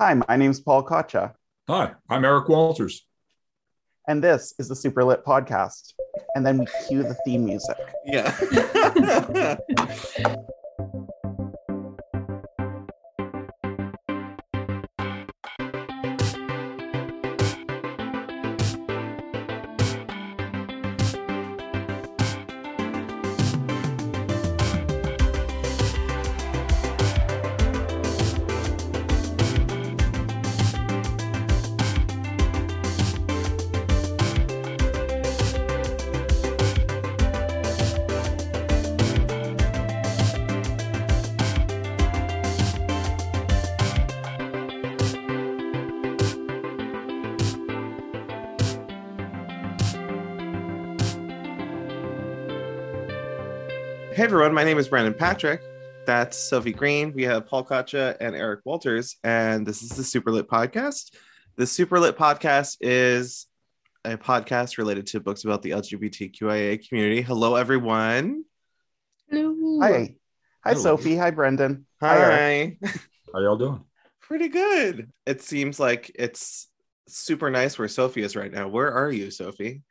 Hi, my name's Paul Coccia, Hi, I'm Eric Walters. and this is the Super Lit Podcast. And then we cue the theme music. Yeah. everyone, my name is Brandon Patrick. That's Sophie Green. We have Paul Coccia and Eric Walters, and this is the Super Lit Podcast. The Super Lit Podcast is a podcast related to books about the LGBTQIA community. Hello, everyone. Hello. Hi. Hi, Hello. Sophie. Hi, Brendan. Eric. Hi. How y'all doing? Pretty good. It seems like it's super nice where Sophie is right now. Where are you, Sophie?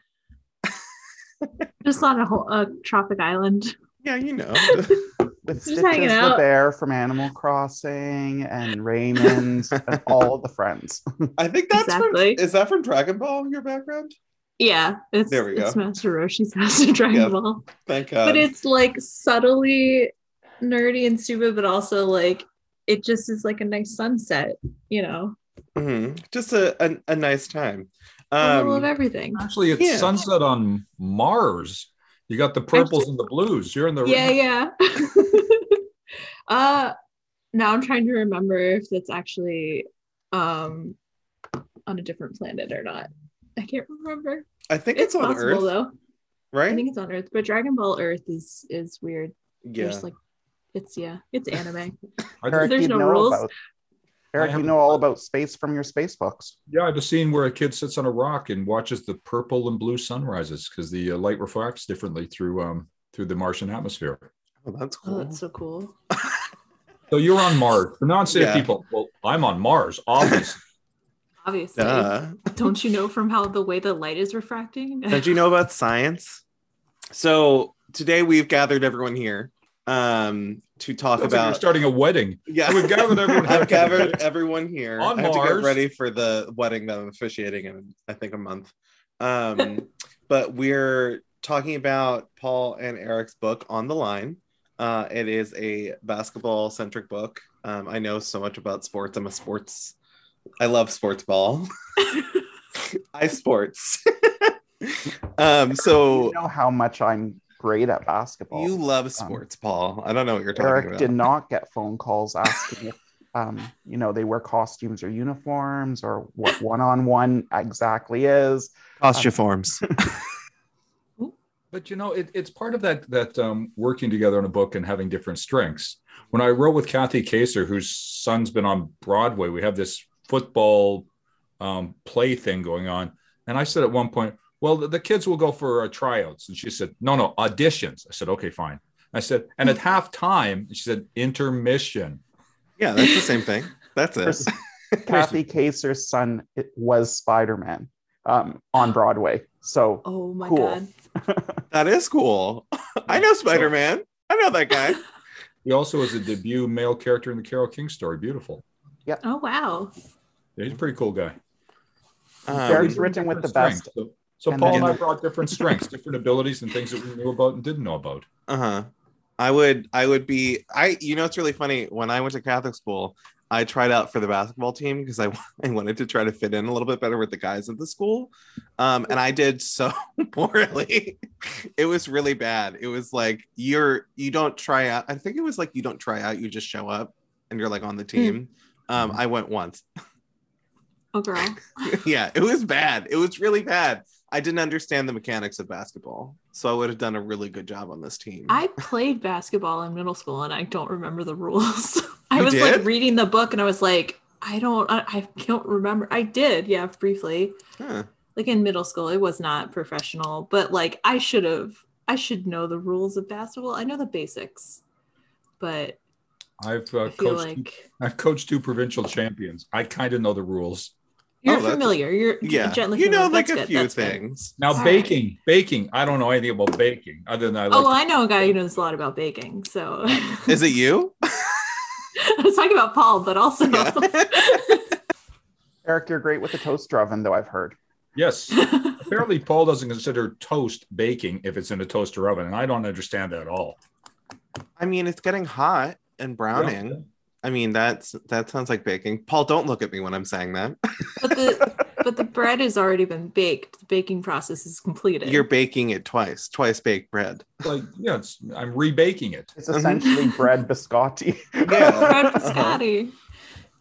Just on a whole a tropic island. Yeah, you know. With Just Stitches hanging the bear from Animal Crossing and Raymond and all of the friends. I think that's Exactly. from, is that from Dragon Ball, your background? Yeah, it's There we it's go. Master Roshi's House of Dragon Yep. Ball. Thank God. but it's like subtly nerdy and stupid, but also like it just is like a nice sunset, you know. Mhm. Just a, a, a nice time. I love Um, everything. Actually, it's Yeah. sunset on Mars. You got the purples and the blues. You're in the Yeah, yeah. uh now I'm trying to remember if that's actually um on a different planet or not. I can't remember. I think It's, it's, on possible Earth, though. Right? I think it's on Earth, but Dragon Ball Earth is is weird. Yeah. There's like it's yeah, it's anime. I Eric, just, There's no know rules. About Eric, you know all about space from your space books. yeah, I have a scene where a kid sits on a rock and watches the purple and blue sunrises because the uh, light refracts differently through um through the Martian atmosphere. Oh, that's Oh, cool. that's so cool. So you're on Mars. For non-safe Yeah. people, well, I'm on Mars, obviously. Obviously. Duh. Don't you know from how the way the light is refracting? Did you know about science? So today we've gathered everyone here um, to talk Sounds like you're about. starting a wedding. yeah, We've gathered everyone. I've gathered everyone here. On I have to Mars. get ready for the wedding that I'm officiating in, I think, a month. Um, but we're talking about Paul and Eric's book, On the Line. Uh, it is a basketball centric book. Um, I know so much about sports. I'm a sports, I love sports ball. I sports. um, You so know how much I'm great at basketball. you love sports, Paul. I don't know what you're talking Eric about. Eric did not get phone calls asking if, um, you know, they wear costumes or uniforms or what one-on-one exactly is. Costume forms. But you know, it, it's part of that that um, working together on a book and having different strengths. When I wrote with Kathy Kacer, whose son's been on Broadway, we have this football um, play thing going on, and I said at one point, "Well, the, the kids will go for uh, tryouts," and she said, "No, no, auditions." I said, "Okay, fine." I said, and at halftime, she said, "Intermission." Yeah, that's the same thing. That's it. Kathy Kacer's son it was Spider-Man um, on Broadway. So oh my Cool. god. That is cool. I know Spider Man. I know that guy. He also is a debut male character in the Carole King story. Beautiful. Yep. Oh wow. Yeah, he's a pretty cool guy. Eric's Um, written with the Different best. So, so And Paul then- and I brought different strengths, different abilities, and things that we knew about and didn't know about. uh huh. I would. I would be. I. You know, it's really funny. When I went to Catholic school, I tried out for the basketball team because I, I wanted to try to fit in a little bit better with the guys at the school, um, and I did so poorly. it was really bad. It was like you're you don't try out. I think it was like you don't try out. You just show up and you're like on the team. Um, I went once. Oh girl. yeah, it was bad. It was really bad. I didn't understand the mechanics of basketball, so I would have done a really good job on this team. I played basketball in middle school and I don't remember the rules. I You was did? like reading the book and I was like, I don't I, I don't remember. I did, yeah, briefly. Huh. Like in middle school. It was not professional, but like I should have I should know the rules of basketball. I know the basics, but I've uh, coached. like I've coached two provincial champions. I kind of know the rules. You're Oh, familiar. You're Yeah, gently you know familiar. like That's a good, few that's good. things. Now All right. baking, baking. I don't know anything about baking other than I oh, like. Oh, well, I know a guy who knows a lot about baking. So Is it you? I was talking about Paul, but also Yeah. Eric, you're great with the toaster oven, though I've heard. yes. Apparently, Paul doesn't consider toast baking if it's in a toaster oven, and I don't understand that at all. I mean, it's getting hot and browning. I mean, that's that sounds like baking. Paul, don't look at me when I'm saying that. but the but the bread has already been baked. The baking process is completed. You're baking it twice, twice baked bread. Like, yeah, it's, I'm rebaking it. It's essentially bread biscotti. Yeah. bread Uh-huh. biscotti.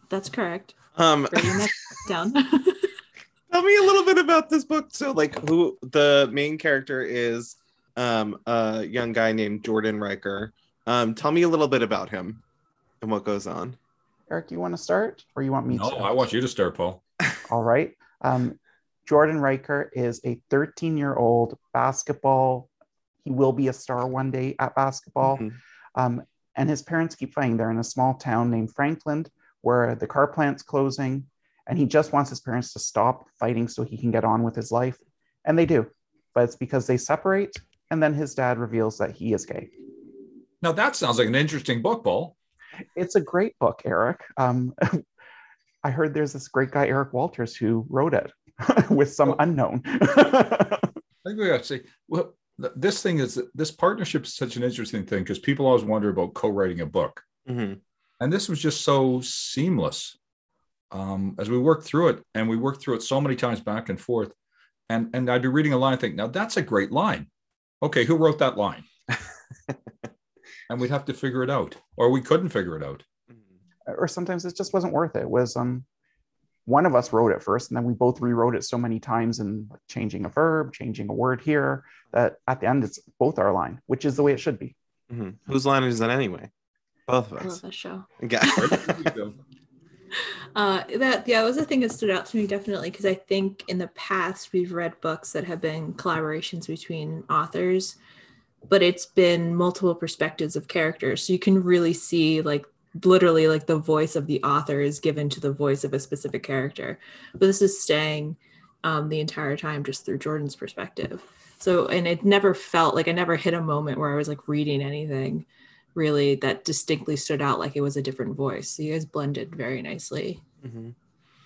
That's correct. Um, Writing that down. tell me a little bit about this book. So, like, who the main character is? Um, a young guy named Jordan Riker. Um, tell me a little bit about him and what goes on. Eric, you want to start, or you want me No, to? I want you to start, Paul. All right. Um, Jordan Riker is a 13 year old basketball. He will be a star one day at basketball. Mhm. Um, and his parents keep fighting. They're in a small town named Franklin where the car plant's closing. And he just wants his parents to stop fighting so he can get on with his life. And they do. But it's because they separate. And then his dad reveals that he is gay. Now that sounds like an interesting book, Paul. It's a great book, Eric. Um, I heard there's this great guy, Eric Walters, who wrote it with some Oh. unknown. I think we got to say, well, th- this thing is this partnership is such an interesting thing because people always wonder about co-writing a book, Mhm. and this was just so seamless um, as we worked through it, and we worked through it so many times back and forth, and and I'd be reading a line, and think, now that's a great line. Okay, who wrote that line? And we'd have to figure it out, or we couldn't figure it out. or sometimes it just wasn't worth it. It was um one of us wrote it first and then we both rewrote it so many times and changing a verb changing a word here that at the end it's both our line which is the way it should be Mhm. Whose line is that anyway? Both of I love us. this show. Yeah. Uh, that yeah, that was the thing that stood out to me definitely because I think in the past we've read books that have been collaborations between authors, but it's been multiple perspectives of characters, so you can really see like literally like the voice of the author is given to the voice of a specific character, but this is staying um, the entire time just through Jordan's perspective. So and it never felt like I never hit a moment where I was like reading anything really that distinctly stood out like it was a different voice. So you guys blended very nicely. Mhm.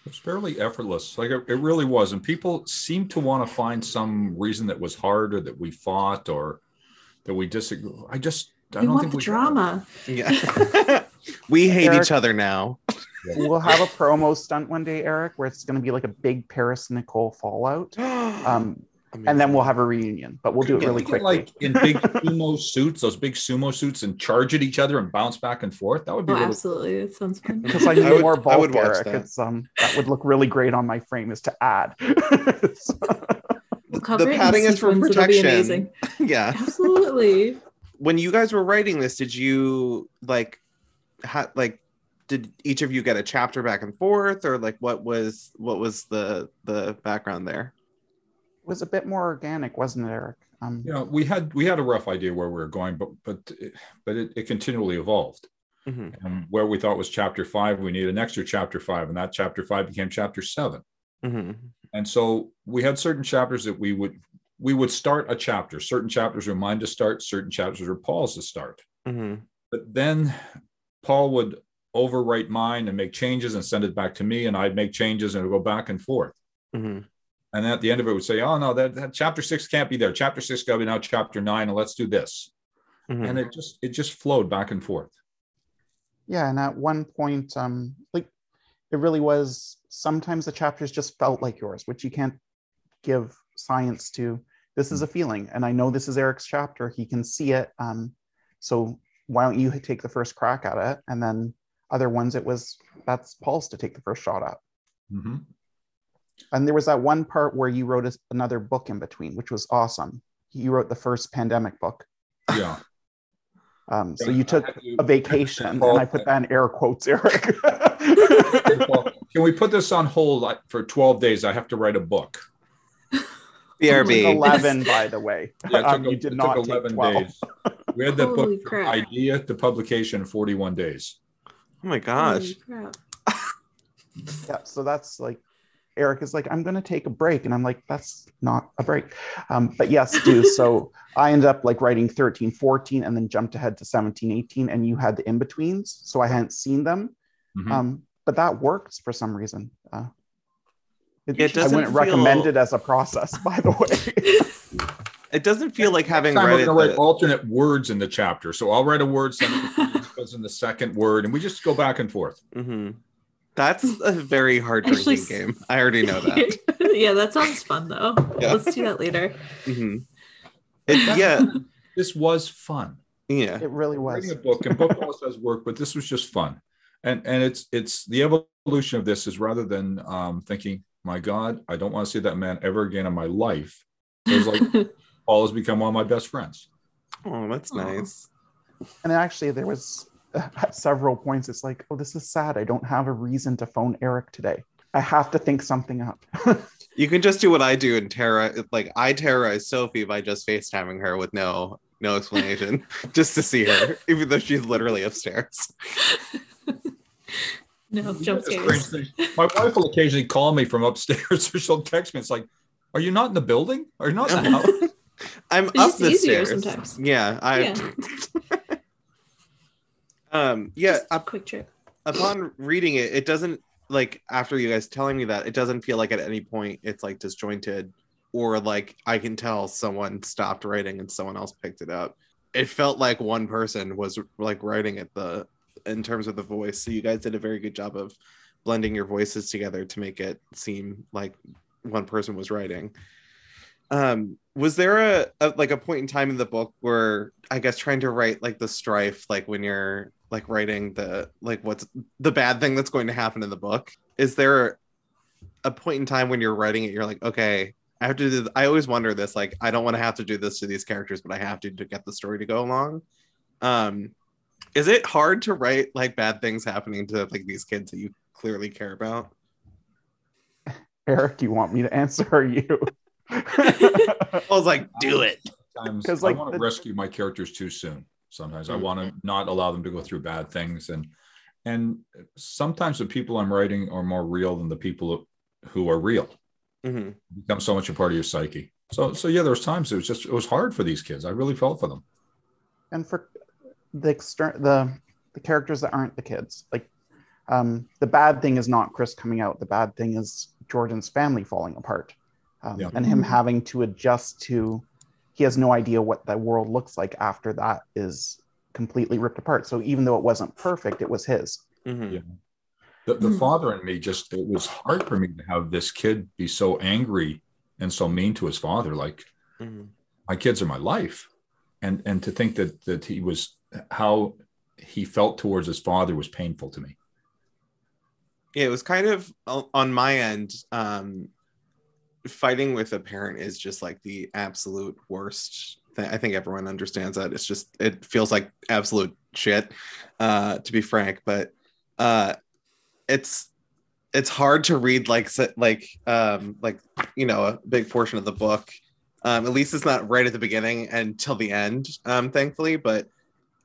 It's fairly effortless. Like it, it really was. And people seem to want to find some reason that was hard or that we fought or that we disagree. I just, I we don't want think the we drama. Yeah. we hate Eric- each other now. we'll have a promo stunt one day eric where it's going to be like a big paris nicole fallout um, and then we'll have a reunion but we'll do it really we get, quickly like in big sumo suits, those big sumo suits, and charge at each other and bounce back and forth. That would be Oh, really absolutely. That sounds fun. because I I need would- more I bulk, would watch Eric. that. It's um that would look really great on my frame is to add. We'll cover the it padding is for sequence. It'll be protection. amazing. yeah. Absolutely. When you guys were writing this, did you like, ha- like, did each of you get a chapter back and forth, or like, what was what was the the background there? it was a bit more organic, wasn't it, Eric? Um, you know, we had we had a rough idea where we were going, but but but it, it continually evolved. Mhm. And where we thought was chapter five, we needed an extra chapter five, and that chapter five became chapter seven. Mhm. And so we had certain chapters that we would we would start a chapter. Certain chapters were mine to start, certain chapters were Paul's to start. Mhm. But then Paul would overwrite mine and make changes and send it back to me, and I'd make changes and it would go back and forth. Mhm. And at the end of it, would say, "Oh no, that, that chapter six can't be there. Chapter six got to be now chapter nine, and let's do this." Mhm. And it just it just flowed back and forth. yeah, and at one point, um, like it really was. Sometimes the chapters just felt like yours, which you can't give science to. This is a feeling, and I know this is Eric's chapter. He can see it. Um, so why don't you take the first crack at it, and then other ones it was that's Paul's to take the first shot at. Mhm. And there was that one part where you wrote a, another book in between, which was awesome. You wrote the first pandemic book. Yeah. Um, so you took to- a vacation, and I put that in air quotes, Eric. Well, Can we put this on hold for 12 days? I have to write a book. BRB. Eleven, by the way. Yeah, it Um, took, you it did took not take 12. days. We had the Holy book crap. idea to publication in 41 days. Oh my gosh. Holy crap. Yeah, so that's like Eric is like, I'm going to take a break. And I'm like, that's not a break. Um, but yes, do. So I ended up like writing 13, 14, and then jumped ahead to 17, 18. And you had the in betweens. So I hadn't seen them. Mhm. Um, but that works for some reason. Uh, it, It I doesn't wouldn't recommend it as a process, by the way. It doesn't feel like having Next time read we're gonna write the- alternate words in the chapter. So I'll write a word, send it to goes in the second word, and we just go back and forth. Mhm. That's a very hard Actually, drinking game. I already know that. yeah, that sounds fun though. Yeah. Let's do that later. Mhm. It, yeah, This was fun. yeah. it really Writing was. a book, and book always does work, but this was just fun. And and it's it's the evolution of this is rather than um, thinking, my God, I don't want to see that man ever again in my life. It was like Paul has become one of my best friends. Oh, that's Aw. nice. And actually, there was at several points, it's like, oh, this is sad. I don't have a reason to phone Eric today. I have to think something up. You can just do what I do and terror like I terrorize Sophie by just FaceTiming her with no no explanation, just to see her, even though she's literally upstairs. No jump scares. My wife will occasionally call me from upstairs or she'll text me. It's like, are you not in the building? Are you not in the house? I'm It's up just the easier stairs. sometimes. Yeah, I Yeah. um yeah, Just a quick trip. upon reading it, it doesn't like after you guys telling me that, it doesn't feel like at any point it's like disjointed or like I can tell someone stopped writing and someone else picked it up. It felt like one person was like writing at the in terms of the voice. So you guys did a very good job of blending your voices together to make it seem like one person was writing. Um, was there a, a like a point in time in the book where I guess trying to write like the strife, like when you're like writing the like what's the bad thing that's going to happen in the book? Is there a point in time when you're writing it, you're like, okay, I have to do. I always wonder this, like, I don't want to have to do this to these characters, but I have to to get the story to go along. Um, is it hard to write like bad things happening to like these kids that you clearly care about? Eric, you want me to answer or you? I was like, do it. Sometimes 'Cause, I want to the- rescue my characters too soon. Sometimes I Mhm. want to not allow them to go through bad things, and and sometimes the people I'm writing are more real than the people who are real. Mhm. Become so much a part of your psyche. So so yeah, there was times it was just it was hard for these kids. I really felt for them. and for the external the the characters that aren't the kids like um the bad thing is not chris coming out the bad thing is jordan's family falling apart um, Yeah. and him having to adjust to he has no idea what the world looks like after that is completely ripped apart so even though it wasn't perfect it was his Mhm. Yeah. The, the father in me just it was hard for me to have this kid be so angry and so mean to his father. Like Mhm. my kids are my life, and and to think that that he was how he felt towards his father was painful to me. Yeah, it was kind of on my end. Um, fighting with a parent is just like the absolute worst. Thing. I think everyone understands that. It's just it feels like absolute shit, uh, to be frank. But uh, it's it's hard to read like like um, like you know a big portion of the book. Um, at least it's not right at the beginning until the end. Um, thankfully, but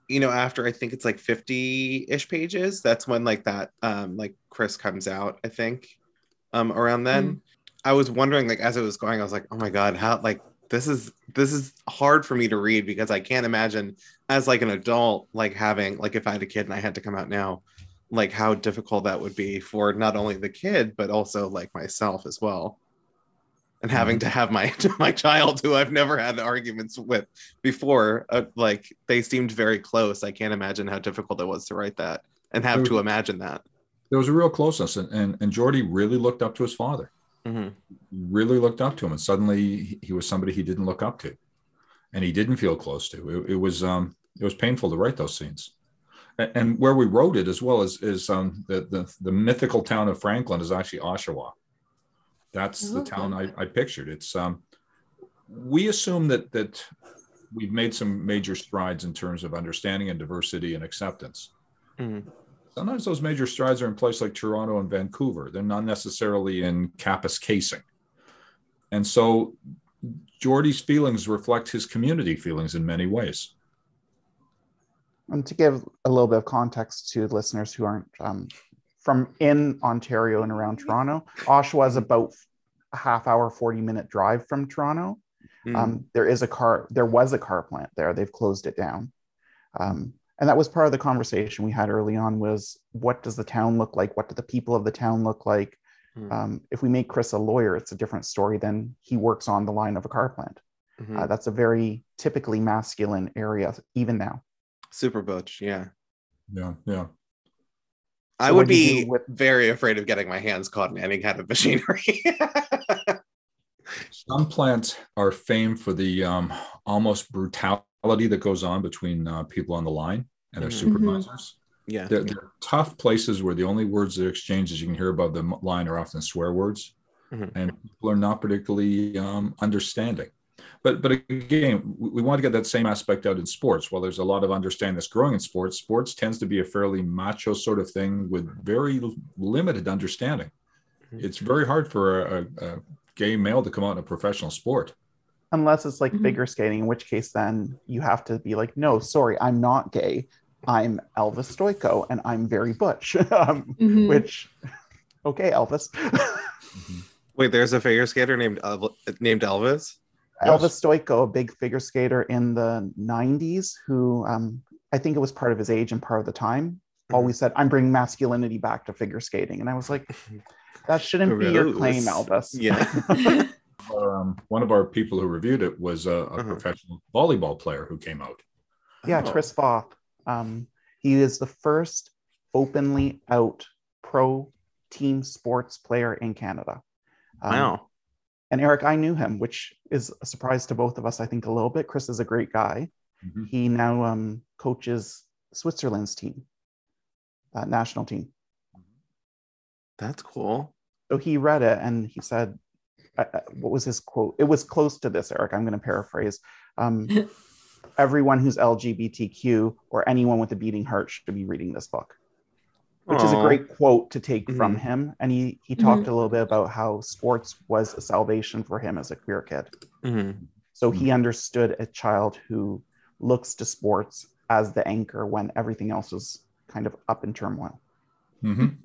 you know after i think it's like 50-ish pages that's when like that um like chris comes out i think um around then. I was wondering like as it was going i was like oh my god how like this is this is hard for me to read because i can't imagine as like an adult like having like if i had a kid and i had to come out now like how difficult that would be for not only the kid but also like myself as well and having to have my my child who i've never had arguments with before uh, like they seemed very close i can't imagine how difficult it was to write that and have to imagine that There was a real closeness, and and, and Jordy really looked up to his father. Mhm. Really looked up to him, and suddenly he- was somebody he didn't look up to, and he didn't feel close to. It, it was um it was painful to write those scenes. And, and where we wrote it as well is is um the, the the mythical town of Franklin is actually Oshawa. That's the Okay. town I, I pictured. It's um we assume that that we've made some major strides in terms of understanding and diversity and acceptance. Mhm. Sometimes those major strides are in places like Toronto and Vancouver. They're not necessarily in Kapuskasing. And so Jordy's feelings reflect his community feelings in many ways. And to give a little bit of context to listeners who aren't um, from in Ontario and around Toronto, Oshawa is about a half hour, 40 minute drive from Toronto. Mm. Um, there is a car, there was a car plant there. They've closed it down. Um, and that was part of the conversation we had early on was what does the town look like? What do the people of the town look like? Mm. Um, if we make Chris a lawyer, it's a different story than he works on the line of a car plant. Mhm. Uh, that's a very typically masculine area, even now. Super butch. Yeah. Yeah, yeah. I would what do you be do with- very afraid of getting my hands caught in any kind of machinery. Some plants are famed for the um, almost brutality that goes on between uh, people on the line and their Mhm. supervisors. yeah. They're, they're tough places where the only words that are exchanged as you can hear above the line are often swear words, Mhm. and people are not particularly um, understanding. But but again, we, we want to get that same aspect out in sports. While there's a lot of understanding that's growing in sports, sports tends to be a fairly macho sort of thing with very limited understanding. Mhm. It's very hard for a, a, a gay male to come out in a professional sport. Unless it's like Mhm. figure skating, in which case then you have to be like, no, sorry, I'm not gay. I'm Elvis Stojko and I'm very butch. um, Mhm. Which, okay, Elvis. Wait, there's a figure skater named Elv- named Elvis. Yes. Elvis Stojko, a big figure skater in the 90s, who um, I think it was part of his age and part of the time, Mhm. always said, I'm bringing masculinity back to figure skating. And I was like, that shouldn't be your claim, Gross. Elvis. Yeah. Um, one of our people who reviewed it was a, a Uh-huh. professional volleyball player who came out. Yeah, Oh. Chris Voth. Um, he is the first openly out pro team sports player in Canada. Um, Wow. And Eric, I knew him, which is a surprise to both of us, I think, a little bit. Chris is a great guy. Mhm. He now um, coaches Switzerland's team, uh, national team. That's cool. So he read it and he said, uh, uh, what was his quote? It was close to this, Eric. I'm going to paraphrase. Um, Everyone who's LGBTQ or anyone with a beating heart should be reading this book, which is a great quote to take from Mhm. him. And he, he talked a little bit about how sports was a salvation for him as a queer kid. Mhm. So he understood a child who looks to sports as the anchor when everything else is kind of up in turmoil. Mhm.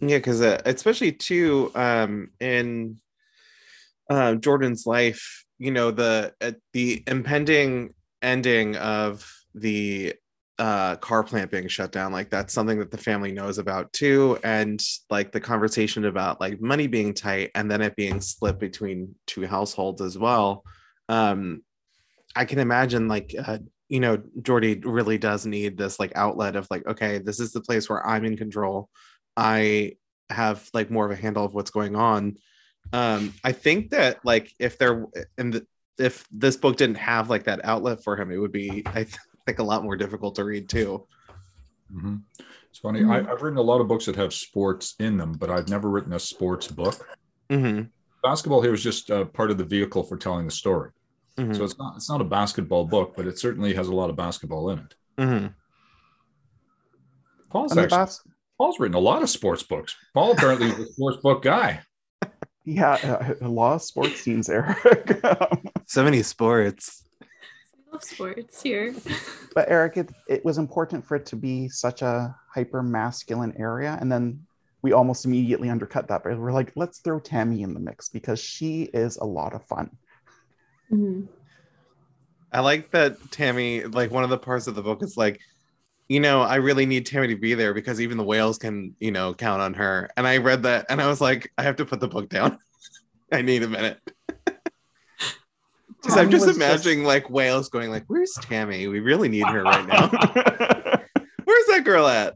Yeah, because uh, especially too um, in uh, Jordan's life, you know the uh, the impending ending of the uh, car plant being shut down, like that's something that the family knows about too, and like the conversation about like money being tight and then it being split between two households as well. Um, I can imagine like uh, you know Jordy really does need this like outlet of like okay, this is the place where I'm in control. I have like more of a handle of what's going on. Um, I think that like if there and the, if this book didn't have like that outlet for him, it would be I think a lot more difficult to read too. Mhm. It's funny. Mhm. I, I've written a lot of books that have sports in them, but I've never written a sports book. Mm-hmm. Basketball here is just uh, part of the vehicle for telling the story. Mm-hmm. So it's not it's not a basketball book, but it certainly has a lot of basketball in it. mm-hmm. Paul's actually bas- Paul's written a lot of sports books. Paul apparently is a sports book guy. yeah, uh, a lot of sports teams, Eric. So many sports. I love sports here. but Eric, it, it was important for it to be such a hyper masculine area. And then we almost immediately undercut that. But we're like, let's throw Tammy in the mix because she is a lot of fun. Mhm. I like that Tammy, like one of the parts of the book is like, you know, I really need Tammy to be there because even the whales can, you know, count on her. And I read that and I was like, I have to put the book down. I need a minute. Because I'm just was imagining like whales going like, "Where's Tammy? We really need her right now. Where's that girl at?"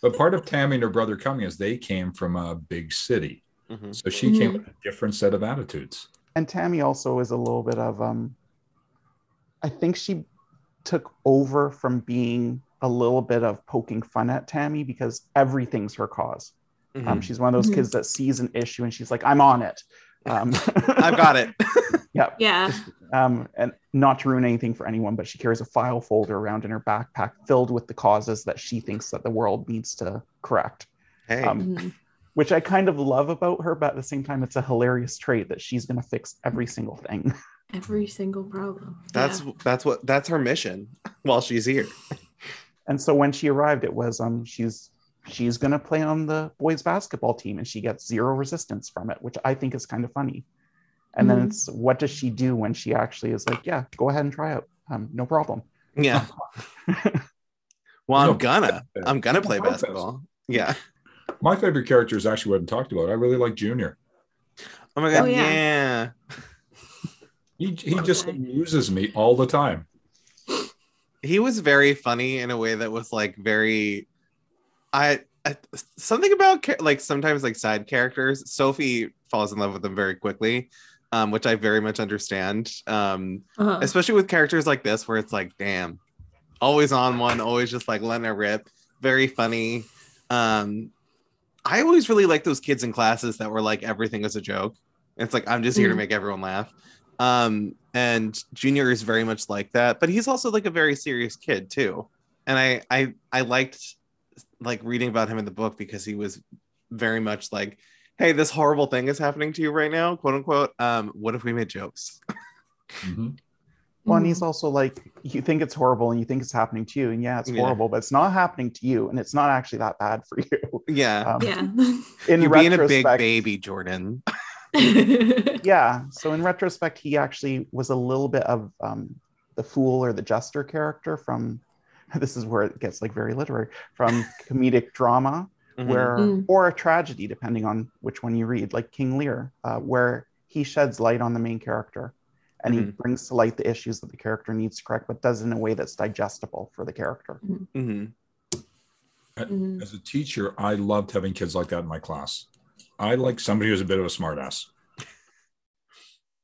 But part of Tammy and her brother coming is they came from a big city. Mhm. So she came with a different set of attitudes. and Tammy also is a little bit of um I think she took over from being a little bit of poking fun at Tammy because everything's her cause. Um, Mhm. she's one of those Mhm. kids that sees an issue and she's like, I'm on it. Um, I've got it. Yep. Yeah. Um, and not to ruin anything for anyone, but she carries a file folder around in her backpack filled with the causes that she thinks that the world needs to correct. Hey, Um, Mhm. Which I kind of love about her, but at the same time, it's a hilarious trait that she's going to fix every single thing. Every single problem. That's Yeah. that's what that's her mission while she's here. And so when she arrived, it was um she's she's gonna play on the boys basketball team, and she gets zero resistance from it, which I think is kind of funny. And then Mhm. it's what does she do when she actually is like, yeah, go ahead and try out, um, no problem. Yeah. Well, I'm gonna I'm gonna play basketball. Yeah. My favorite character is actually what I talked about. I really like Junior. Oh my god. Oh, yeah. yeah. He he just Okay. amuses me all the time. he was very funny in a way that was like very I, I something about like sometimes like side characters sophie falls in love with them very quickly um which i very much understand um Uh-huh. especially with characters like this where it's like damn always on one always just like letting it rip. Very funny. Um i always really like those kids in classes that were like everything is a joke. It's like i'm just here to Mhm. make everyone laugh. Um and junior is very much like that but he's also like a very serious kid too. And i i i liked like reading about him in the book because he was very much like hey this horrible thing is happening to you right now quote unquote um what if we made jokes Mhm. Well, and he's also like, you think it's horrible and you think it's happening to you, and yeah, it's Yeah. horrible, but it's not happening to you, and it's not actually that bad for you. yeah Um, yeah. In you're being a big baby jordan yeah. So in retrospect, he actually was a little bit of um, the fool or the jester character from. This is where it gets like very literary from comedic drama, Mhm. where Mm. or a tragedy, depending on which one you read, like King Lear, uh, where he sheds light on the main character, and he Mhm. brings to light the issues that the character needs to correct, but does it in a way that's digestible for the character. Mhm. Mhm. As a teacher, I loved having kids like that in my class. I like somebody who's a bit of a smartass.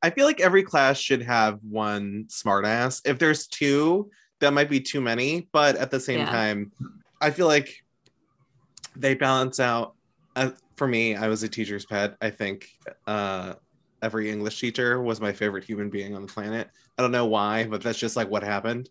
I feel like every class should have one smartass. If there's two, that might be too many. But at the same Yeah. time, I feel like they balance out. Uh, for me, I was a teacher's pet. I think uh, every English teacher was my favorite human being on the planet. I don't know why, but that's just like what happened.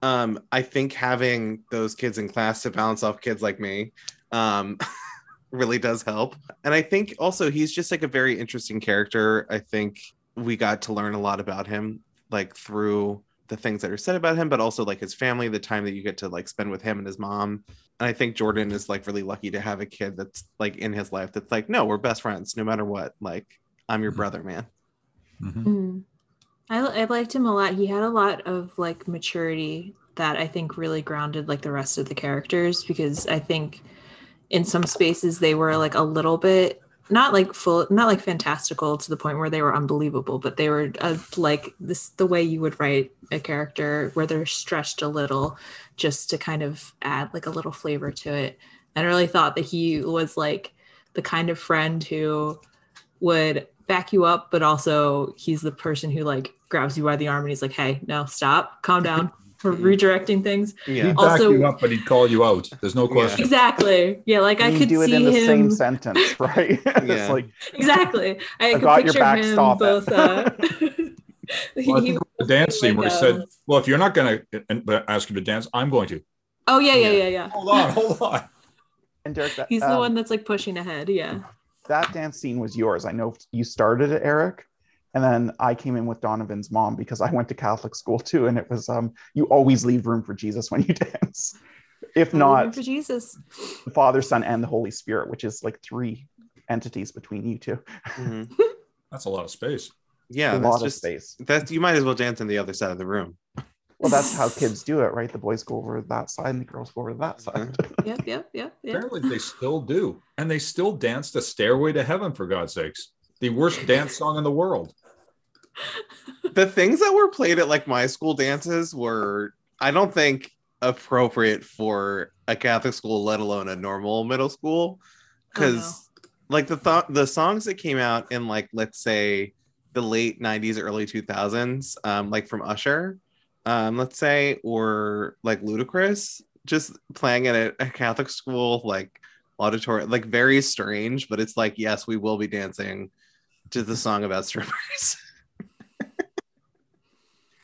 Um, I think having those kids in class to balance off kids like me um, really does help. And I think also he's just like a very interesting character. I think we got to learn a lot about him like through the things that are said about him but also like his family the time that you get to like spend with him and his mom and i think jordan is like really lucky to have a kid that's like in his life that's like no we're best friends no matter what like i'm your Mhm. brother man Mhm. Mhm. I, I liked him a lot. He had a lot of like maturity that I think really grounded like the rest of the characters because I think in some spaces they were like a little bit not like full not like fantastical to the point where they were unbelievable but they were uh, like this the way you would write a character where they're stretched a little just to kind of add like a little flavor to it. And i really thought that he was like the kind of friend who would back you up but also he's the person who like grabs you by the arm and he's like hey no stop. Calm down we're redirecting things yeah He'd Also- back you up, but he'd call you out. There's no Yeah. question. exactly yeah like i And you could do it in the him same sentence, right? Yeah. like exactly. I, could got your picture back, him stop both. Uh, Well, he- the dance scene where he said, um, "Well, if you're not going to ask him to dance, I'm going to." "Oh yeah, yeah, Yeah. yeah, yeah." Hold on, hold on. and Derek, that, He's the um, one that's like pushing ahead. Yeah. that dance scene was yours. I know you started it, Eric, and then I came in with Donovan's mom because I went to Catholic school too, and it was um you always leave room for Jesus when you dance. If not for Jesus. the Father, Son, and the Holy Spirit, which is like three entities between you two. Mhm. That's a lot of space. yeah a that's lot of space. that's you might as well dance on the other side of the room Well, that's how kids do it, right? The boys go over that side and the girls go over that side. Yep, yep, yep, yep. Apparently, they still do, and they still dance the "Stairway to Heaven" for God's sakes. The worst dance song in the world. The things that were played at like my school dances were i don't think appropriate for a catholic school let alone a normal middle school. Because like the th- the songs that came out in like let's say the late 90s early 2000s um like from usher um let's say or like ludacris just playing at a, a catholic school like auditorium like very strange but it's like yes we will be dancing to the song about strippers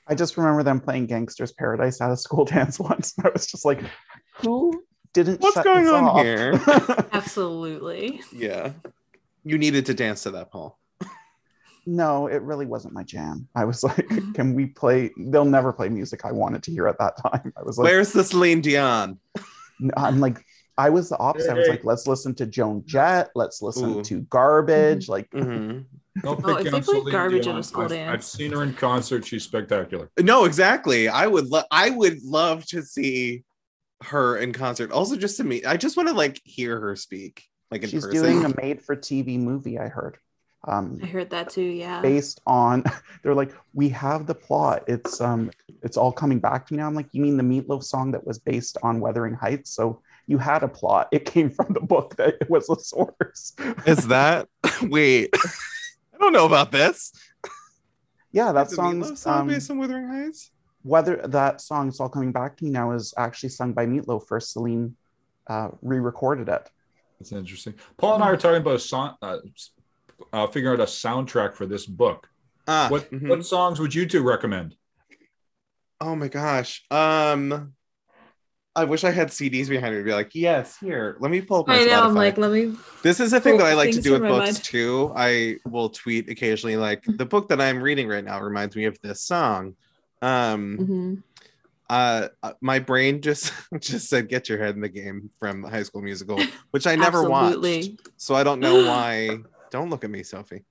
I just remember them playing Gangsta's Paradise at a school dance once. And I was just like, who didn't What's shut going this on off? here? Absolutely. yeah you needed to dance to that paul no, it really wasn't my jam. I was like, mm-hmm. can we play? They'll never play music I wanted to hear at that time. I was like, Where's the Celine Dion? I'm like, I was the opposite. I was like, let's listen to Joan Jett. Let's listen Ooh. to Garbage. Like, Mhm. Don't Oh, pick if they on played Celine garbage Dion. at a school I've, dance. I've seen her in concert. She's spectacular. No, exactly. I would lo- I would love to see her in concert. Also, just to meet, I just want to like hear her speak, like in she's person. doing a made-for-TV movie. I heard. Um, I heard that too. Yeah. based on they're like we have the plot it's um it's all coming back to me now i'm like you mean the meatloaf song that was based on wuthering heights so you had a plot it came from the book that it was a source Is that wait? I don't know about this. yeah that the Meatloaf song's song um, based on Wuthering Heights. whether that song it's all coming back to me now is actually sung by meatloaf first celine uh, re-recorded it That's interesting. Paul and I are talking about a song, uh, uh, figuring out a soundtrack for this book. Ah, What mhm. what songs would you two recommend? Oh my gosh. Um, I wish I had CDs behind me to be like, yes, here. Let me pull up my I know. I'm like, let me. This is a thing that I like to do with books mind. too. I will tweet occasionally, like the book that I'm reading right now reminds me of this song. Um, Mhm. uh, uh, my brain just just said "Get Your Head in the Game" from High School Musical, which I never Absolutely. watched, so I don't know why. Don't look at me, Sophie.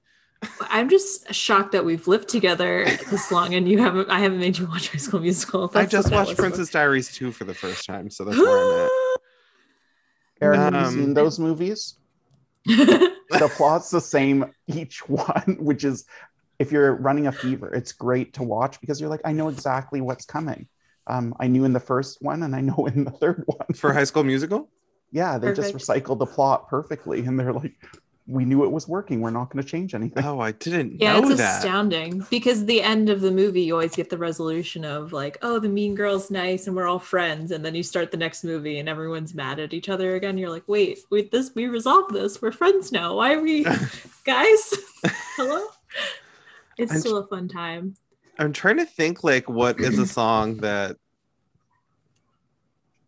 I'm just shocked that we've lived together this long and you haven't. I haven't made you watch High School Musical. I That's just watched was for. Princess Diaries 2 for the first time, so that's where I'm at. Aaron, have you Um, seen those movies the plot's the same each one which is if you're running a fever it's great to watch because you're like i know exactly what's coming um, i knew in the first one and i know in the third one For High School Musical? yeah they just recycled the plot perfectly and they're like we knew it was working we're not going to change anything Oh, I didn't yeah, know it's that. astounding because the end of the movie, you always get the resolution of like, oh, the mean girl's nice and we're all friends, and then you start the next movie and everyone's mad at each other again. You're like, wait, wait, this we resolved this. We're friends now. Why are we, guys? Hello. It's I'm- still a fun time. I'm trying to think like what is a song that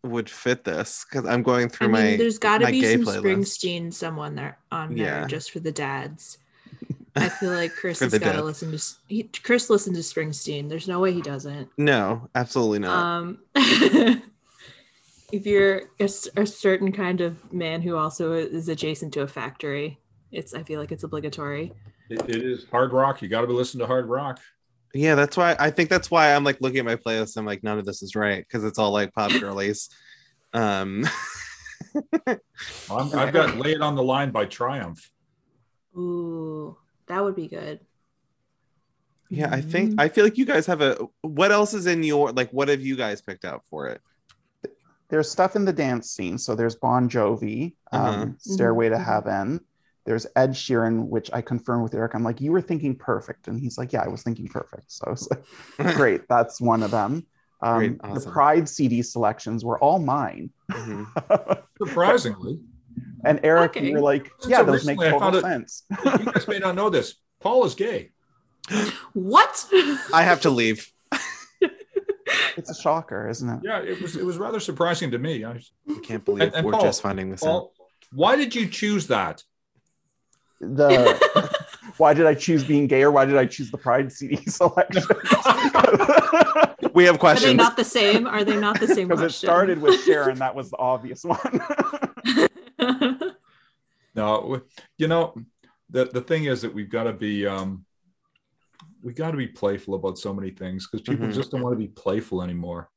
would fit this because I'm going I through mean, my there's got to be some playlist. Springsteen someone there on there Yeah. just for the dads. I feel like Chris has got to listen to he, Chris Listen to Springsteen. There's no way he doesn't. No, absolutely not. Um, if you're a certain kind of man who also is adjacent to a factory, it's I feel like it's obligatory. It, it is hard rock. You got to be listening to hard rock. Yeah, that's why I think that's why I'm like looking at my playlist. I'm like, none of this is right because it's all like pop girlies. Um, I'm, I've got "Lay It on the Line" by Triumph. Ooh, that would be good. yeah, I think Mhm. I feel like you guys have a. What else is in your like? What have you guys picked out for it? there's stuff in the dance scene so there's bon jovi um, Uh-huh. stairway to Mhm. heaven there's ed sheeran which i confirmed with eric i'm like you were thinking perfect and he's like yeah i was thinking perfect so i was like great that's one of them um, Great, the pride cd selections were all mine Mhm. Surprisingly, and eric Okay. you were like So yeah those make total found it- sense you guys may not know this. Paul is gay. What? I have to leave. it's a shocker isn't it Yeah, it was it was rather surprising to me. I, I can't believe And- and we're Paul- just finding this out. Why did you choose that? The why did i choose being gay or why did i choose the pride cd selection We have questions. Are they questions. not the same? Are they not the same? because it started with sharon that was the obvious one No, you know, the the thing is that we've got to be um we got to be playful about so many things because people Mhm. just don't want to be playful anymore.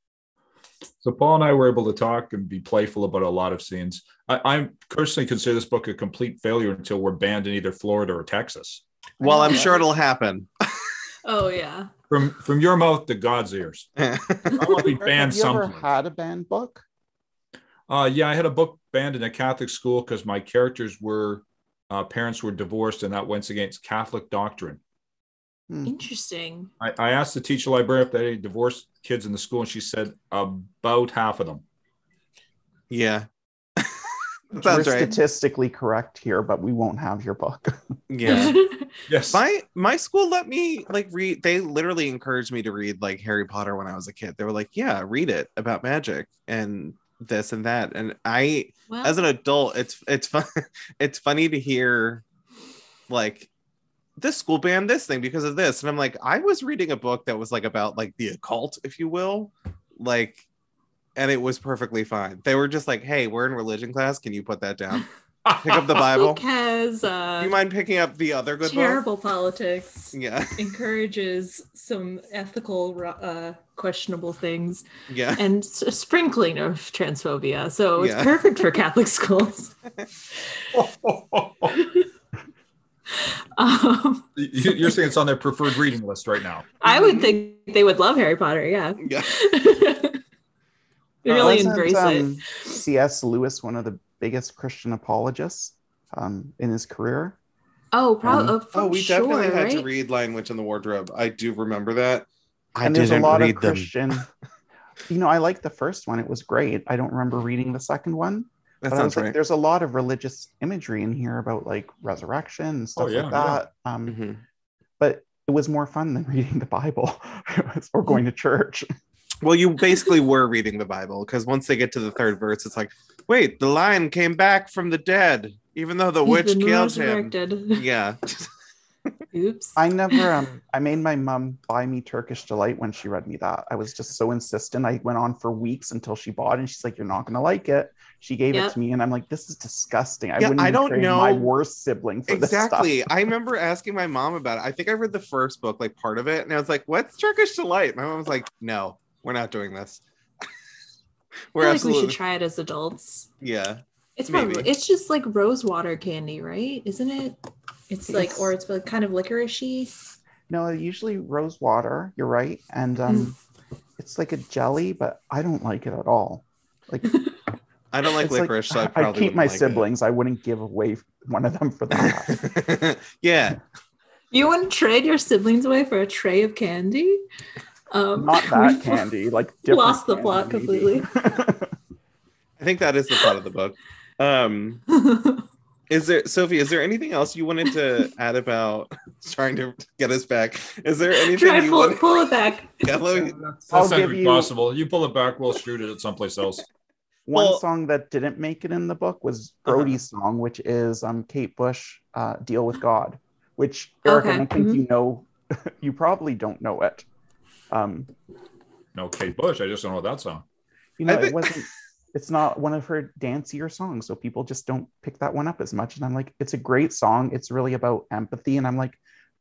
So Paul and I were able to talk and be playful about a lot of scenes. I, I personally consider this book a complete failure until we're banned in either Florida or Texas. well, I'm sure it'll happen. oh yeah. From from your mouth to God's ears. I want to be banned have you ever had a banned book Uh, yeah, I had a book banned in a Catholic school because my characters were uh, parents were divorced, and that went against Catholic doctrine. Hmm. Interesting. I, I asked the teacher librarian if they had any divorced kids in the school, and she said about half of them. yeah. that We're sounds right. statistically correct here, but we won't have your book. Yeah. Yes. my my school let me like read they literally encouraged me to read like harry potter when i was a kid they were like yeah read it about magic and this and that and i well, as an adult it's it's fun it's funny to hear like this school banned this thing because of this and i'm like i was reading a book that was like about like the occult if you will like and it was perfectly fine they were just like hey we're in religion class can you put that down pick up the bible Book has uh, you mind picking up the other good book terrible politics. yeah Encourages some ethical, uh, questionable things yeah and sprinkling of transphobia. So it's Yeah. perfect for Catholic schools. Um, You- You're saying it's on their preferred reading list right now. I would think they would love Harry Potter. Yeah, yeah they really Wasn't, embrace it. um, C.S. Lewis, one of the biggest Christian apologists um, in his career. Oh, probably. um, oh we sure, definitely had to read lion witch in the wardrobe i do remember that i and there's a didn't lot read of them Christian. you know, I like the first one; it was great. I don't remember reading the second one, that but sounds like, right there's a lot of religious imagery in here about like resurrection and stuff Oh, yeah, like yeah. that. Um, Mhm. But it was more fun than reading the Bible or going to church. Well, you basically were reading the Bible because once they get to the third verse, it's like, wait, the lion came back from the dead, even though the He's witch been killed him. Yeah. Oops. I never um I made my mom buy me Turkish delight when she read me that. I was just so insistent. I went on for weeks until she bought it and she's like, You're not gonna like it. She gave Yep. it to me and I'm like, This is disgusting. I Yeah, wouldn't I don't trade my worst sibling for this exactly. I remember asking my mom about it. I think I read the first book, like part of it, and I was like, What's Turkish delight? My mom was like, No, we're not doing this. We're feel like we should try it as adults. yeah. It's Maybe. probably it's just like rose water candy, right? Isn't it? It's like or it's like kind of licoricey. No, usually rose water, you're right. And um it's like a jelly, but I don't like it at all. Like I don't like it's like- licorice, so I I'd probably keep my wouldn't like it. siblings. I wouldn't give away one of them for that. yeah. You wouldn't trade your siblings away for a tray of candy? Um, Not that candy, like Lost the plot completely. I think that is the plot of the book. Um Is there Sophie? Is there anything else you wanted to add about trying to get us back? Is there anything Try you pull, want? pull it back. Yeah, let me- That's I'll not give you- possible. You pull it back, we'll shoot it at someplace else. One Well- song that didn't make it in the book was Uh-huh. Brody's song, which is um, Kate Bush, uh, "Deal with God," which Eric, I don't think mhm. you know. you probably don't know it. Um, No, Kate Bush. I just don't know that song. you know, I think- it wasn't. It's not one of her dancier songs, so people just don't pick that one up as much. And I'm like, it's a great song. It's really about empathy, and I'm like,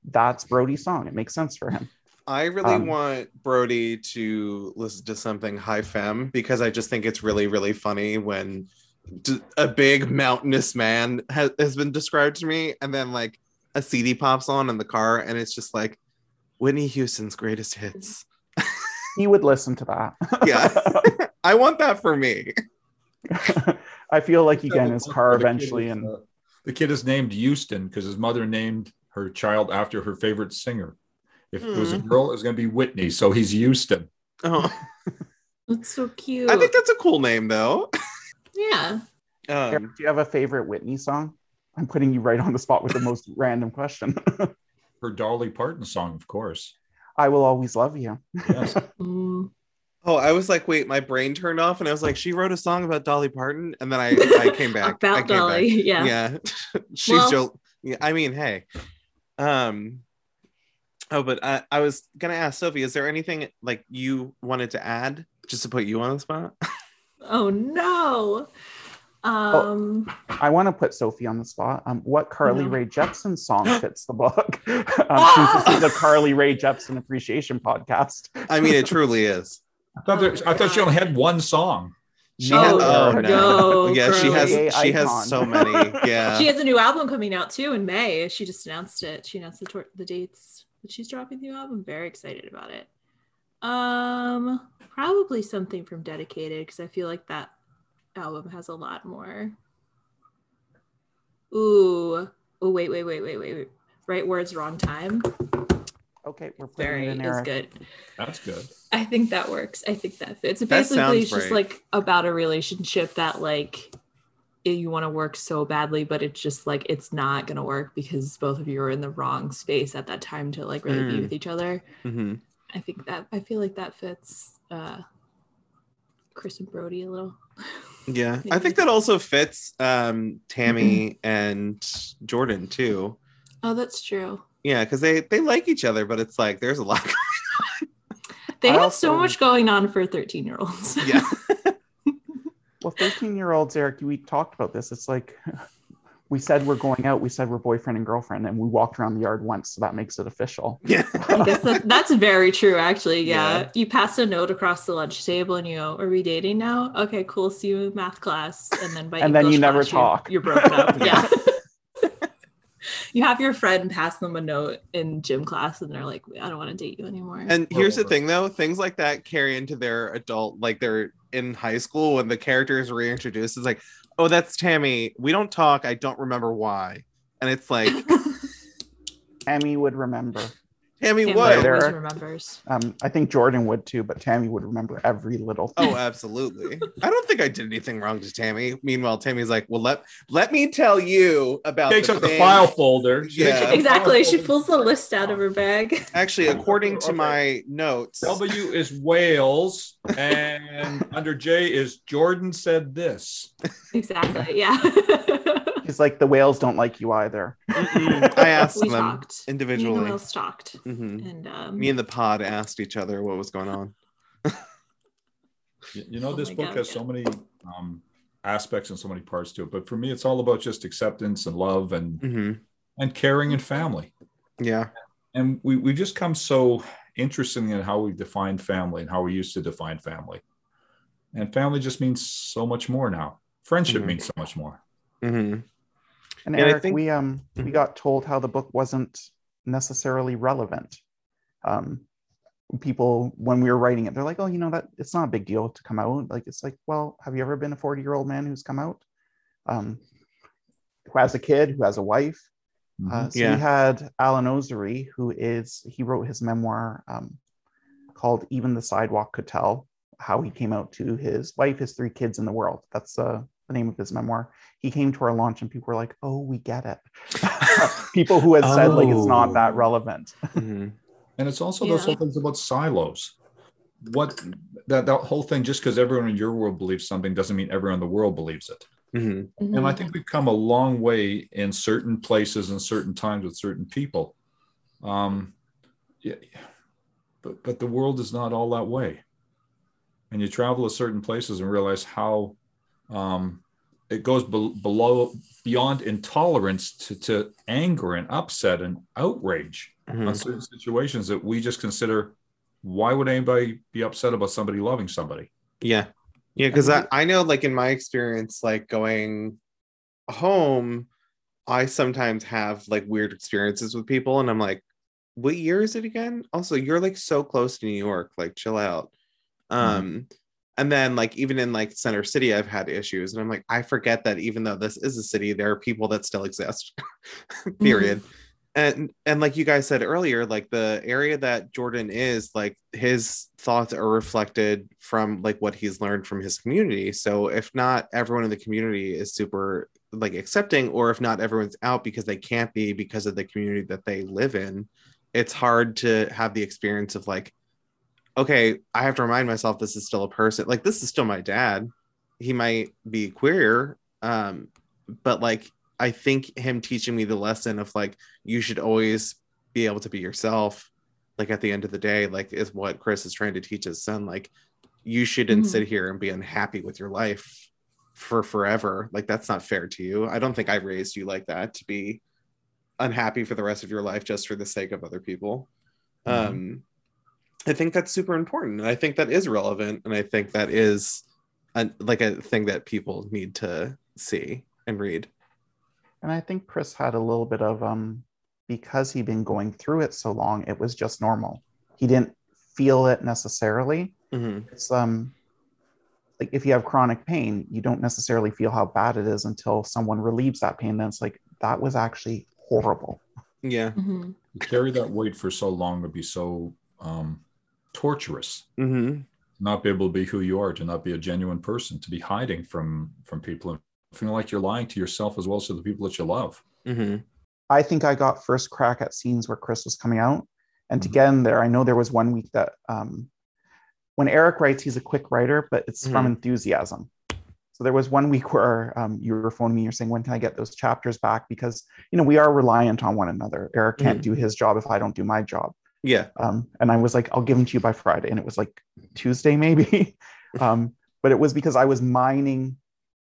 that's Brody's song. It makes sense for him. I really Um, want Brody to listen to something high fem because I just think it's really, really funny when d- a big mountainous man has, has been described to me, and then like a CD pops on in the car, and it's just like Whitney Houston's greatest hits. He would listen to that. Yeah. I want that for me. I feel like he got in his car eventually, is, and uh, the kid is named Houston because his mother named her child after her favorite singer. If it was a Hmm. girl, it was going to be Whitney. So he's Houston. Oh, That's so cute. I think that's a cool name, though. yeah. Eric, Um, do you have a favorite Whitney song? I'm putting you right on the spot with the most random question. Her Dolly Parton song, of course. I will always love you. Yes. Mm. Oh, I was like, wait, my brain turned off, and I was like, she wrote a song about Dolly Parton, and then I, I came back. I About came Dolly. back. Yeah. yeah she's Well- jo- yeah, i mean hey um oh but I, I was gonna ask sophie is there anything like you wanted to add just to put you on the spot Oh no. Oh. Um I want to put Sophie on the spot. Um, what Carly No. Rae Jepsen song fits the book? um, since this is a Carly Rae Jepsen appreciation podcast. i mean it truly is I thought, there, I thought she only had one song. she No, has Oh, oh no, no, yeah she has Carly. she has so many yeah she has a new album coming out too in May. She just announced it. She announced the, tor- the dates that she's dropping the new album. Very excited about it. Um, probably something from Dedicated because I feel like that album has a lot more. Ooh, oh wait, wait, wait, wait, wait, wait. Right words, wrong time. Okay, we're putting Very it in is good. That's good. I think that works. I think that fits. That basically sounds it's just like about a relationship that like you want to work so badly, but it's just like it's not gonna work because both of you are in the wrong space at that time to like really be Mm. with each other. Mhm. I think that I feel like that fits uh Chris and Brody a little. yeah i think that also fits um tammy and jordan too Oh, that's true. Yeah, because they they like each other, but it's like there's a lot. They I have also- so much going on for 13 year olds. yeah. Well, 13 year olds, Eric, we talked about this. It's like we said we're going out, we said we're boyfriend and girlfriend, and we walked around the yard once, so that makes it official. Yeah. I guess that, that's very true, actually. Yeah. Yeah. You pass a note across the lunch table and you go, Are we dating now? Okay, cool. See you in math class. And then by And then you English never class, you're- talk. You're, broken up. Yeah. Yeah. You have your friend pass them a note in gym class and they're like, I don't want to date you anymore. And here's the thing though, things like that carry into their adult, like they're in high school when the character is reintroduced. It's like, oh, that's Tammy. We don't talk. I don't remember why. And it's like, Tammy would remember. Tammy, Tammy what? Later. always remembers. Um, I think Jordan would too, but Tammy would remember every little thing. Oh, absolutely. I don't think I did anything wrong to Tammy. Meanwhile, Tammy's like, well, let let me tell you about takes the out the thing. file folder. She takes Yeah. out the file Exactly. She folder. pulls the list out of her bag. Actually, according to Okay. my notes, W is Wales, and under J is Jordan said this. Exactly. Yeah. He's like, the whales don't like you either. I asked we them talked. Me and the individually. whales talked. Mhm. And um, Me and the pod asked each other what was going on. You you know, Oh this my book God, has yeah. so many um, aspects and so many parts to it. But for me, it's all about just acceptance and love and hmm and caring and family. Yeah. And we we've just come so interesting in how we define family and how we used to define family. And family just means so much more now. Friendship Mhm. means so much more. hmm And And I Eric, think- we um we Mhm. got told how the book wasn't necessarily relevant. Um, people when we were writing it, they're like, "Oh, you know that it's not a big deal to come out." Like it's like, well, have you ever been a forty-year-old man who's come out, um, who has a kid, who has a wife? Mm-hmm. Uh, so Yeah. we had Alan Osery, who is he wrote his memoir um, called "Even the Sidewalk Could Tell," how he came out to his wife, his three kids in the world. That's uh, the name of his memoir. He came to our launch, and people were like, "Oh, we get it." people who had said like it's not that Oh. relevant. hmm And it's also those whole things about silos. What that, that whole thing, just because everyone in your world believes something doesn't mean everyone in the world believes it. hmm And I think we've come a long way in certain places and certain times with certain people. Um, yeah, but but the world is not all that way. And you travel to certain places and realize how um, it goes be- below beyond intolerance to, to anger and upset and outrage hmm on certain situations that we just consider. Why would anybody be upset about somebody loving somebody? Yeah. Yeah. Cause I, I know, like, in my experience, like going home, I sometimes have like weird experiences with people, and I'm like, what year is it again? Also, you're like so close to New York, like, chill out. Um, and then like even in like center city i've had issues and i'm like i forget that even though this is a city there are people that still exist mm-hmm. period. And and like you guys said earlier like the area that jordan is like his thoughts are reflected from like what he's learned from his community. So if not everyone in the community is super like accepting or if not everyone's out because they can't be because of the community that they live in it's hard to have the experience of like okay i have to remind myself this is still a person like this is still my dad he might be queer um but like i think him teaching me the lesson of like you should always be able to be yourself like at the end of the day like is what chris is trying to teach his son like you shouldn't Mhm. sit here and be unhappy with your life for forever like that's not fair to you i don't think i raised you like that to be unhappy for the rest of your life just for the sake of other people Mhm. um i think that's super important and i think that is relevant and i think that is a, like a thing that people need to see and read And I think Chris had a little bit of um because he'd been going through it so long, it was just normal. He didn't feel it necessarily. Mhm. It's um like if you have chronic pain, you don't necessarily feel how bad it is until someone relieves that pain. Then it's like that was actually horrible. yeah Mhm. Carry that weight for so long would be so um, torturous. hmm Not be able to be who you are, to not be a genuine person, to be hiding from from people, and feeling like you're lying to yourself as well as to the people that you love. hmm I think I got first crack at scenes where Chris was coming out. And to Mhm. get in there, I know there was one week that um, when Eric writes, he's a quick writer, but it's from enthusiasm. So there was one week where um, you were phoning me, you're saying, when can I get those chapters back? Because, you know, we are reliant on one another. Eric can't Mhm. do his job if I don't do my job. Yeah. Um, and I was like, I'll give them to you by Friday. And it was like Tuesday, maybe. um, but it was because I was mining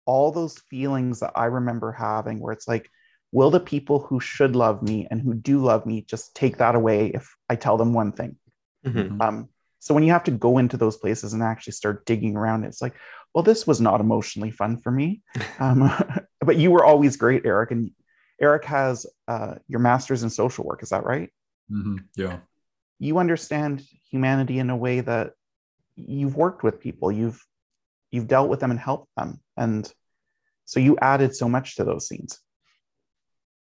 all those feelings that I remember having where it's like, will the people who should love me and who do love me just take that away if I tell them one thing? Mhm. Um, so when you have to go into those places and actually start digging around, it's like, well, this was not emotionally fun for me. Um, but you were always great, Eric. And Eric has uh, your master's in social work. Is that right? Mhm. Yeah. You understand humanity in a way that you've worked with people. You've you've dealt with them and helped them, and so you added so much to those scenes.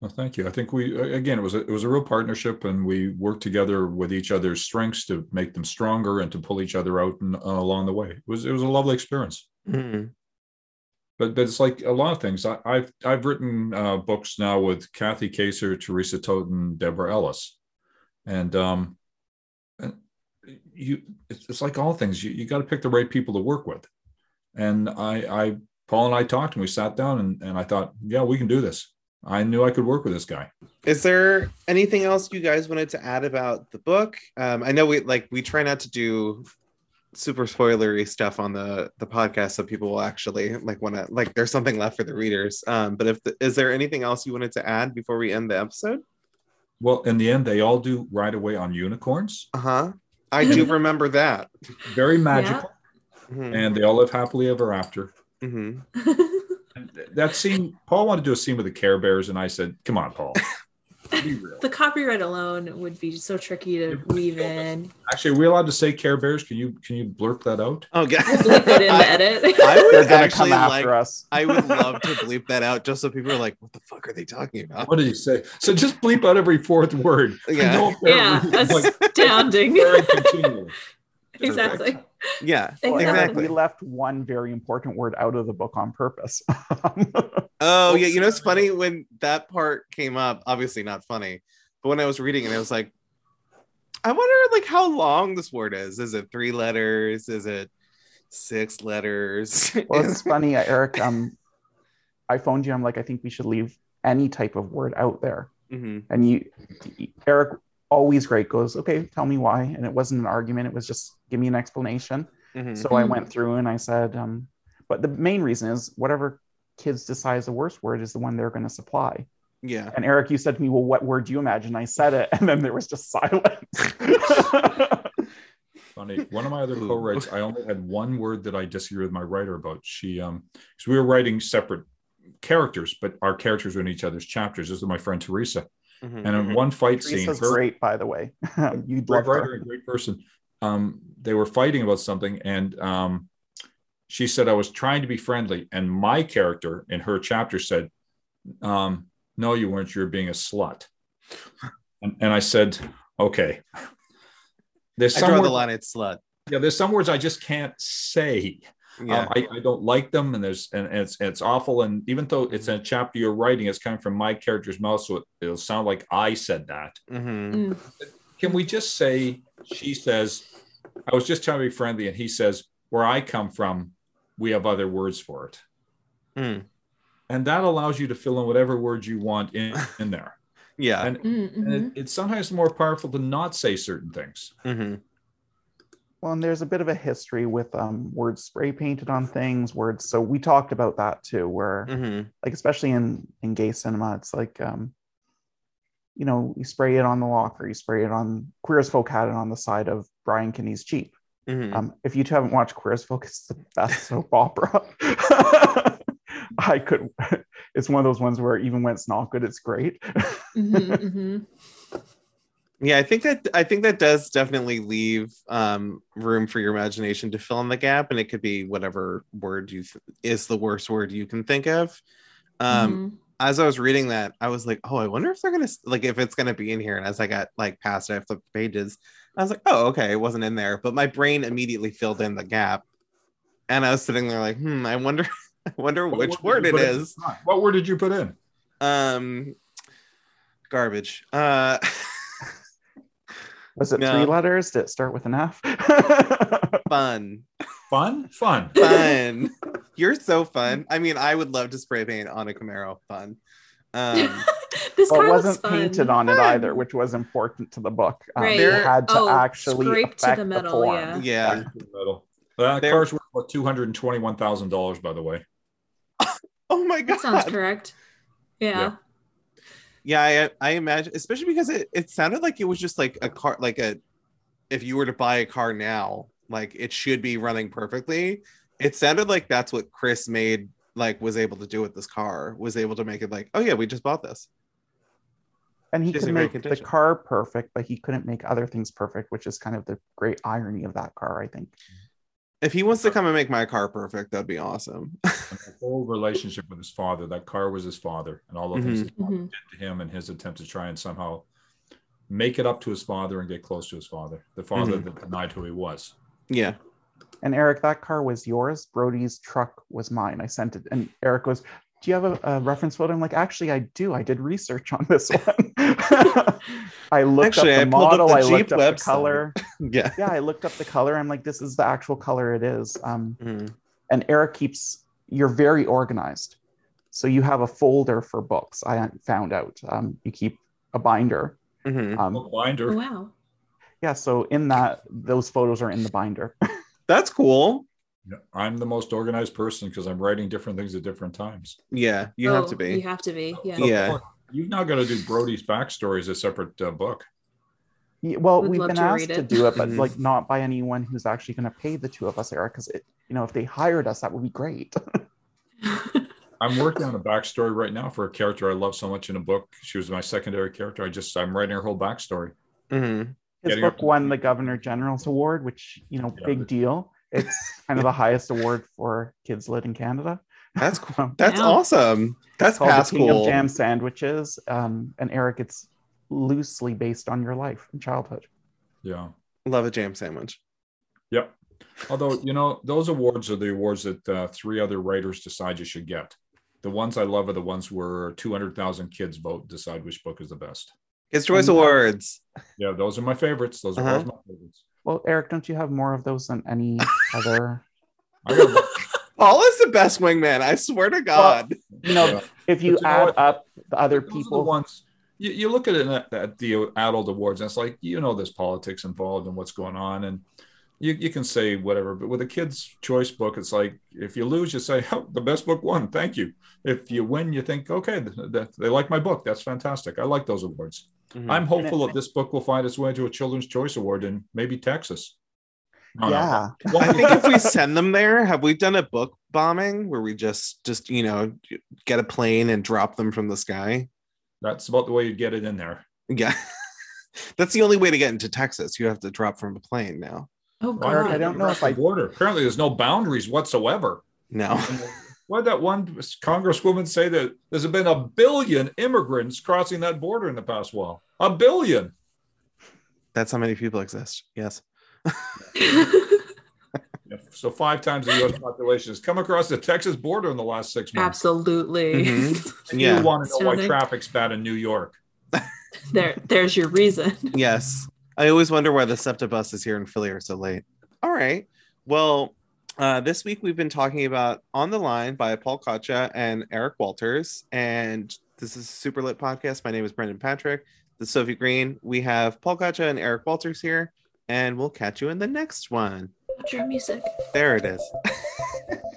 Well, thank you. I think we again it was a, it was a real partnership, and we worked together with each other's strengths to make them stronger and to pull each other out and, uh, along the way. It was it was a lovely experience. Mhm. But but it's like a lot of things. I, I've I've written uh, books now with Kathy Kacer, Teresa Toten, Deborah Ellis, and um, and you it's, like all things. You you got to pick the right people to work with, and I I Paul and I talked and we sat down and and I thought yeah we can do this. I knew I could work with this guy. Is there anything else you guys wanted to add about the book? Um, I know we like we try not to do super spoilery stuff on the the podcast, so people will actually like want to like there's something left for the readers. Um, but if the, is there anything else you wanted to add before we end the episode? Well, in the end, they all do right away on unicorns. Uh huh. I do remember that. Very magical, Mhm. and they all live happily ever after. Mhm. That scene, Paul wanted to do a scene with the Care Bears, and I said, "Come on, Paul, be real." The copyright alone would be so tricky to weave in. Actually, are we allowed to say Care Bears? Can you can you blurp that out? Oh god. Bleep it in the edit. I They're would gonna actually come like. us. I would love to bleep that out just so people are like, "What the fuck are they talking about?" What did you say? So just bleep out every fourth word. Yeah. No yeah, reason, like, astounding. very continually. exactly. Yeah, Well, exactly. we left one very important word out of the book on purpose. Oh yeah, you know it's funny when that part came up. Obviously not funny, but when I was reading it, I was like, I wonder like how long this word is. Is it three letters? Is it six letters? well, it's funny, uh, Eric. Um, I phoned you. I'm like, I think we should leave any type of word out there. Mhm. And you, Eric, always great. Goes, okay, tell me why. And it wasn't an argument. It was just give me an explanation. Mhm. So I went through and I said, um, but the main reason is whatever kids decide is the worst word is the one they're going to supply. yeah. And Eric, you said to me, well, what word do you imagine? I said it, and then there was just silence. Funny. One of my other co-writes, I only had one word that I disagree with my writer about. She, um, because we were writing separate characters, but our characters were in each other's chapters. This is my friend Teresa, Mhm. and in one fight scene, Teresa's her- great, by the way. You'd great love writer her. and great person. Um, they were fighting about something, and um, she said I was trying to be friendly, and my character in her chapter said, um, "No, you weren't. You're being a slut." And, and I said, "Okay." There's I some draw the line at slut. yeah. There's some words I just can't say. Yeah. Um, I, I don't like them, and there's and it's it's awful. And even though it's a chapter you're writing, it's coming from my character's mouth, so it, it'll sound like I said that Mhm. Mm. can we just say she says i was just trying to be friendly and he says where i come from we have other words for it Mm. and that allows you to fill in whatever words you want in, in there Yeah. and, Mm, and it, it's sometimes more powerful to not say certain things Mhm. Well, and there's a bit of a history with um, words spray painted on things, words. So we talked about that too, where Mhm. like especially in in gay cinema, it's like um, you know, you spray it on the locker, you spray it on Queer as Folk had it on the side of Brian Kinney's Jeep. Mhm. Um, if you two haven't watched Queer as Folk, it's the best soap opera. I could. It's one of those ones where even when it's not good, it's great. Mhm, mhm. Yeah, I think that I think that does definitely leave um, room for your imagination to fill in the gap, and it could be whatever word you th- is the worst word you can think of. Um, Mhm. As I was reading that, I was like, "Oh, I wonder if they're gonna like if it's gonna be in here." And as I got like past it, I flipped pages. I was like, "Oh, okay, it wasn't in there," but my brain immediately filled in the gap, and I was sitting there like, "Hmm, I wonder, I wonder What which word word did it you put in? what word did you put in Um, garbage. Uh, Was it No. three letters? Did it start with an F? fun. Fun, fun. Fun. You're so fun. I mean, I would love to spray paint on a Camaro. Fun. Um, this Well, car wasn't fun. painted on it either, which was important to the book. Um, Right. They had to Oh, actually scraped to affect the the, metal, form. yeah. yeah. Metal. That There- car's worth about two hundred and twenty-one thousand dollars, by the way. Oh my god. That sounds correct. Yeah. Yeah, Yeah i, I imagine, especially because it, it sounded like it was just like a car, like a, if you were to buy a car now, like it should be running perfectly. It sounded like that's what Chris made, like was able to do with this car, was able to make it like, oh yeah, we just bought this. And he Just could make the car perfect, but he couldn't make other things perfect, which is kind of the great irony of that car, I think. If he wants to uh, come and make my car perfect, that'd be awesome. And the whole relationship with his father. That car was his father, and all the things his mm-hmm. father Mhm. did to him, and his attempt to try and somehow make it up to his father and get close to his father. The father mm-hmm. that denied who he was. yeah. And Eric, that car was yours. Brody's truck was mine. I sent it. And Eric goes, Do you have a, a reference photo? I'm like, Actually, I do. I did research on this one. I looked Actually, up I the up model. the I Jeep looked up website. the color. Yeah. Yeah, I looked up the color. I'm like, This is the actual color it is. Um, Mhm. and Eric keeps, you're very organized. So you have a folder for books. I found out. Um, you keep a binder. Mhm. Um, Book binder. Oh, wow. yeah, so in that, those photos are in the binder. That's cool. Yeah, I'm the most organized person because I'm writing different things at different times. Yeah, you have Oh, to be. You have to be. Yeah. Yeah. You've now got to do Brody's backstory as a separate uh, book. Yeah, well, Would we've been to asked to do it, but Mhm. like not by anyone who's actually going to pay the two of us, Eric. Because you know, if they hired us, that would be great. I'm working on a backstory right now for a character I love so much in a book. She was my secondary character. I just I'm writing her whole backstory. Mhm. His Getting book to- won the Governor General's Award, which you know, Yeah. big deal. It's kind of the highest award for kids lit in Canada. That's cool. That's Wow. awesome. That's called past the King cool. of Jam Sandwiches. Um, and Eric, it's loosely based on your life and childhood. Yeah. Love a jam sandwich. Yep. Although you know those awards are the awards that uh, three other writers decide you should get. The ones I love are the ones where 200,000 kids vote decide which book is the best. Kids Choice Mhm. Awards. Yeah, those are my favorites. Those are Uh-huh. always my favorites. Well, Eric, don't you have more of those than any other? I got a- Paul is the best wingman. I swear to God. You know, Yeah. if you you add up the other Those are the people, ones you, you look at it at, at the adult awards, and it's like you know there's politics involved and what's going on, and you, you can say whatever. But with a kid's choice book, it's like if you lose, you say, "Oh, the best book won. Thank you." If you win, you think, "Okay, th- th- they like my book. That's fantastic. I like those awards." Mhm. I'm hopeful that this book will find its way to a Children's Choice Award in maybe Texas. No, no. yeah, I think if we send them there, have we done a book bombing where we just just you know get a plane and drop them from the sky? that's about the way you'd get it in there. Yeah. That's the only way to get into Texas. You have to drop from a plane now. Oh Why Eric, god. I don't know if I- border. Apparently, there's no boundaries whatsoever. No. Why did that one congresswoman say that there's been a billion immigrants crossing that border in the past while? A billion. That's how many people exist. Yes. So five times the U.S. population has come across the Texas border in the last six months. Absolutely. Mhm. Yeah. You want to know why Stunning. traffic's bad in New York? there, there's your reason. Yes. I always wonder why the SEPTA buses here in Philly are so late. All right. Well, uh, this week we've been talking about On the Line by Paul Coccia and Eric Walters. And this is a super lit podcast. My name is Brendan Patrick. This is Sophie Green. We have Paul Coccia and Eric Walters here. And we'll catch you in the next one. What's your music? There it is.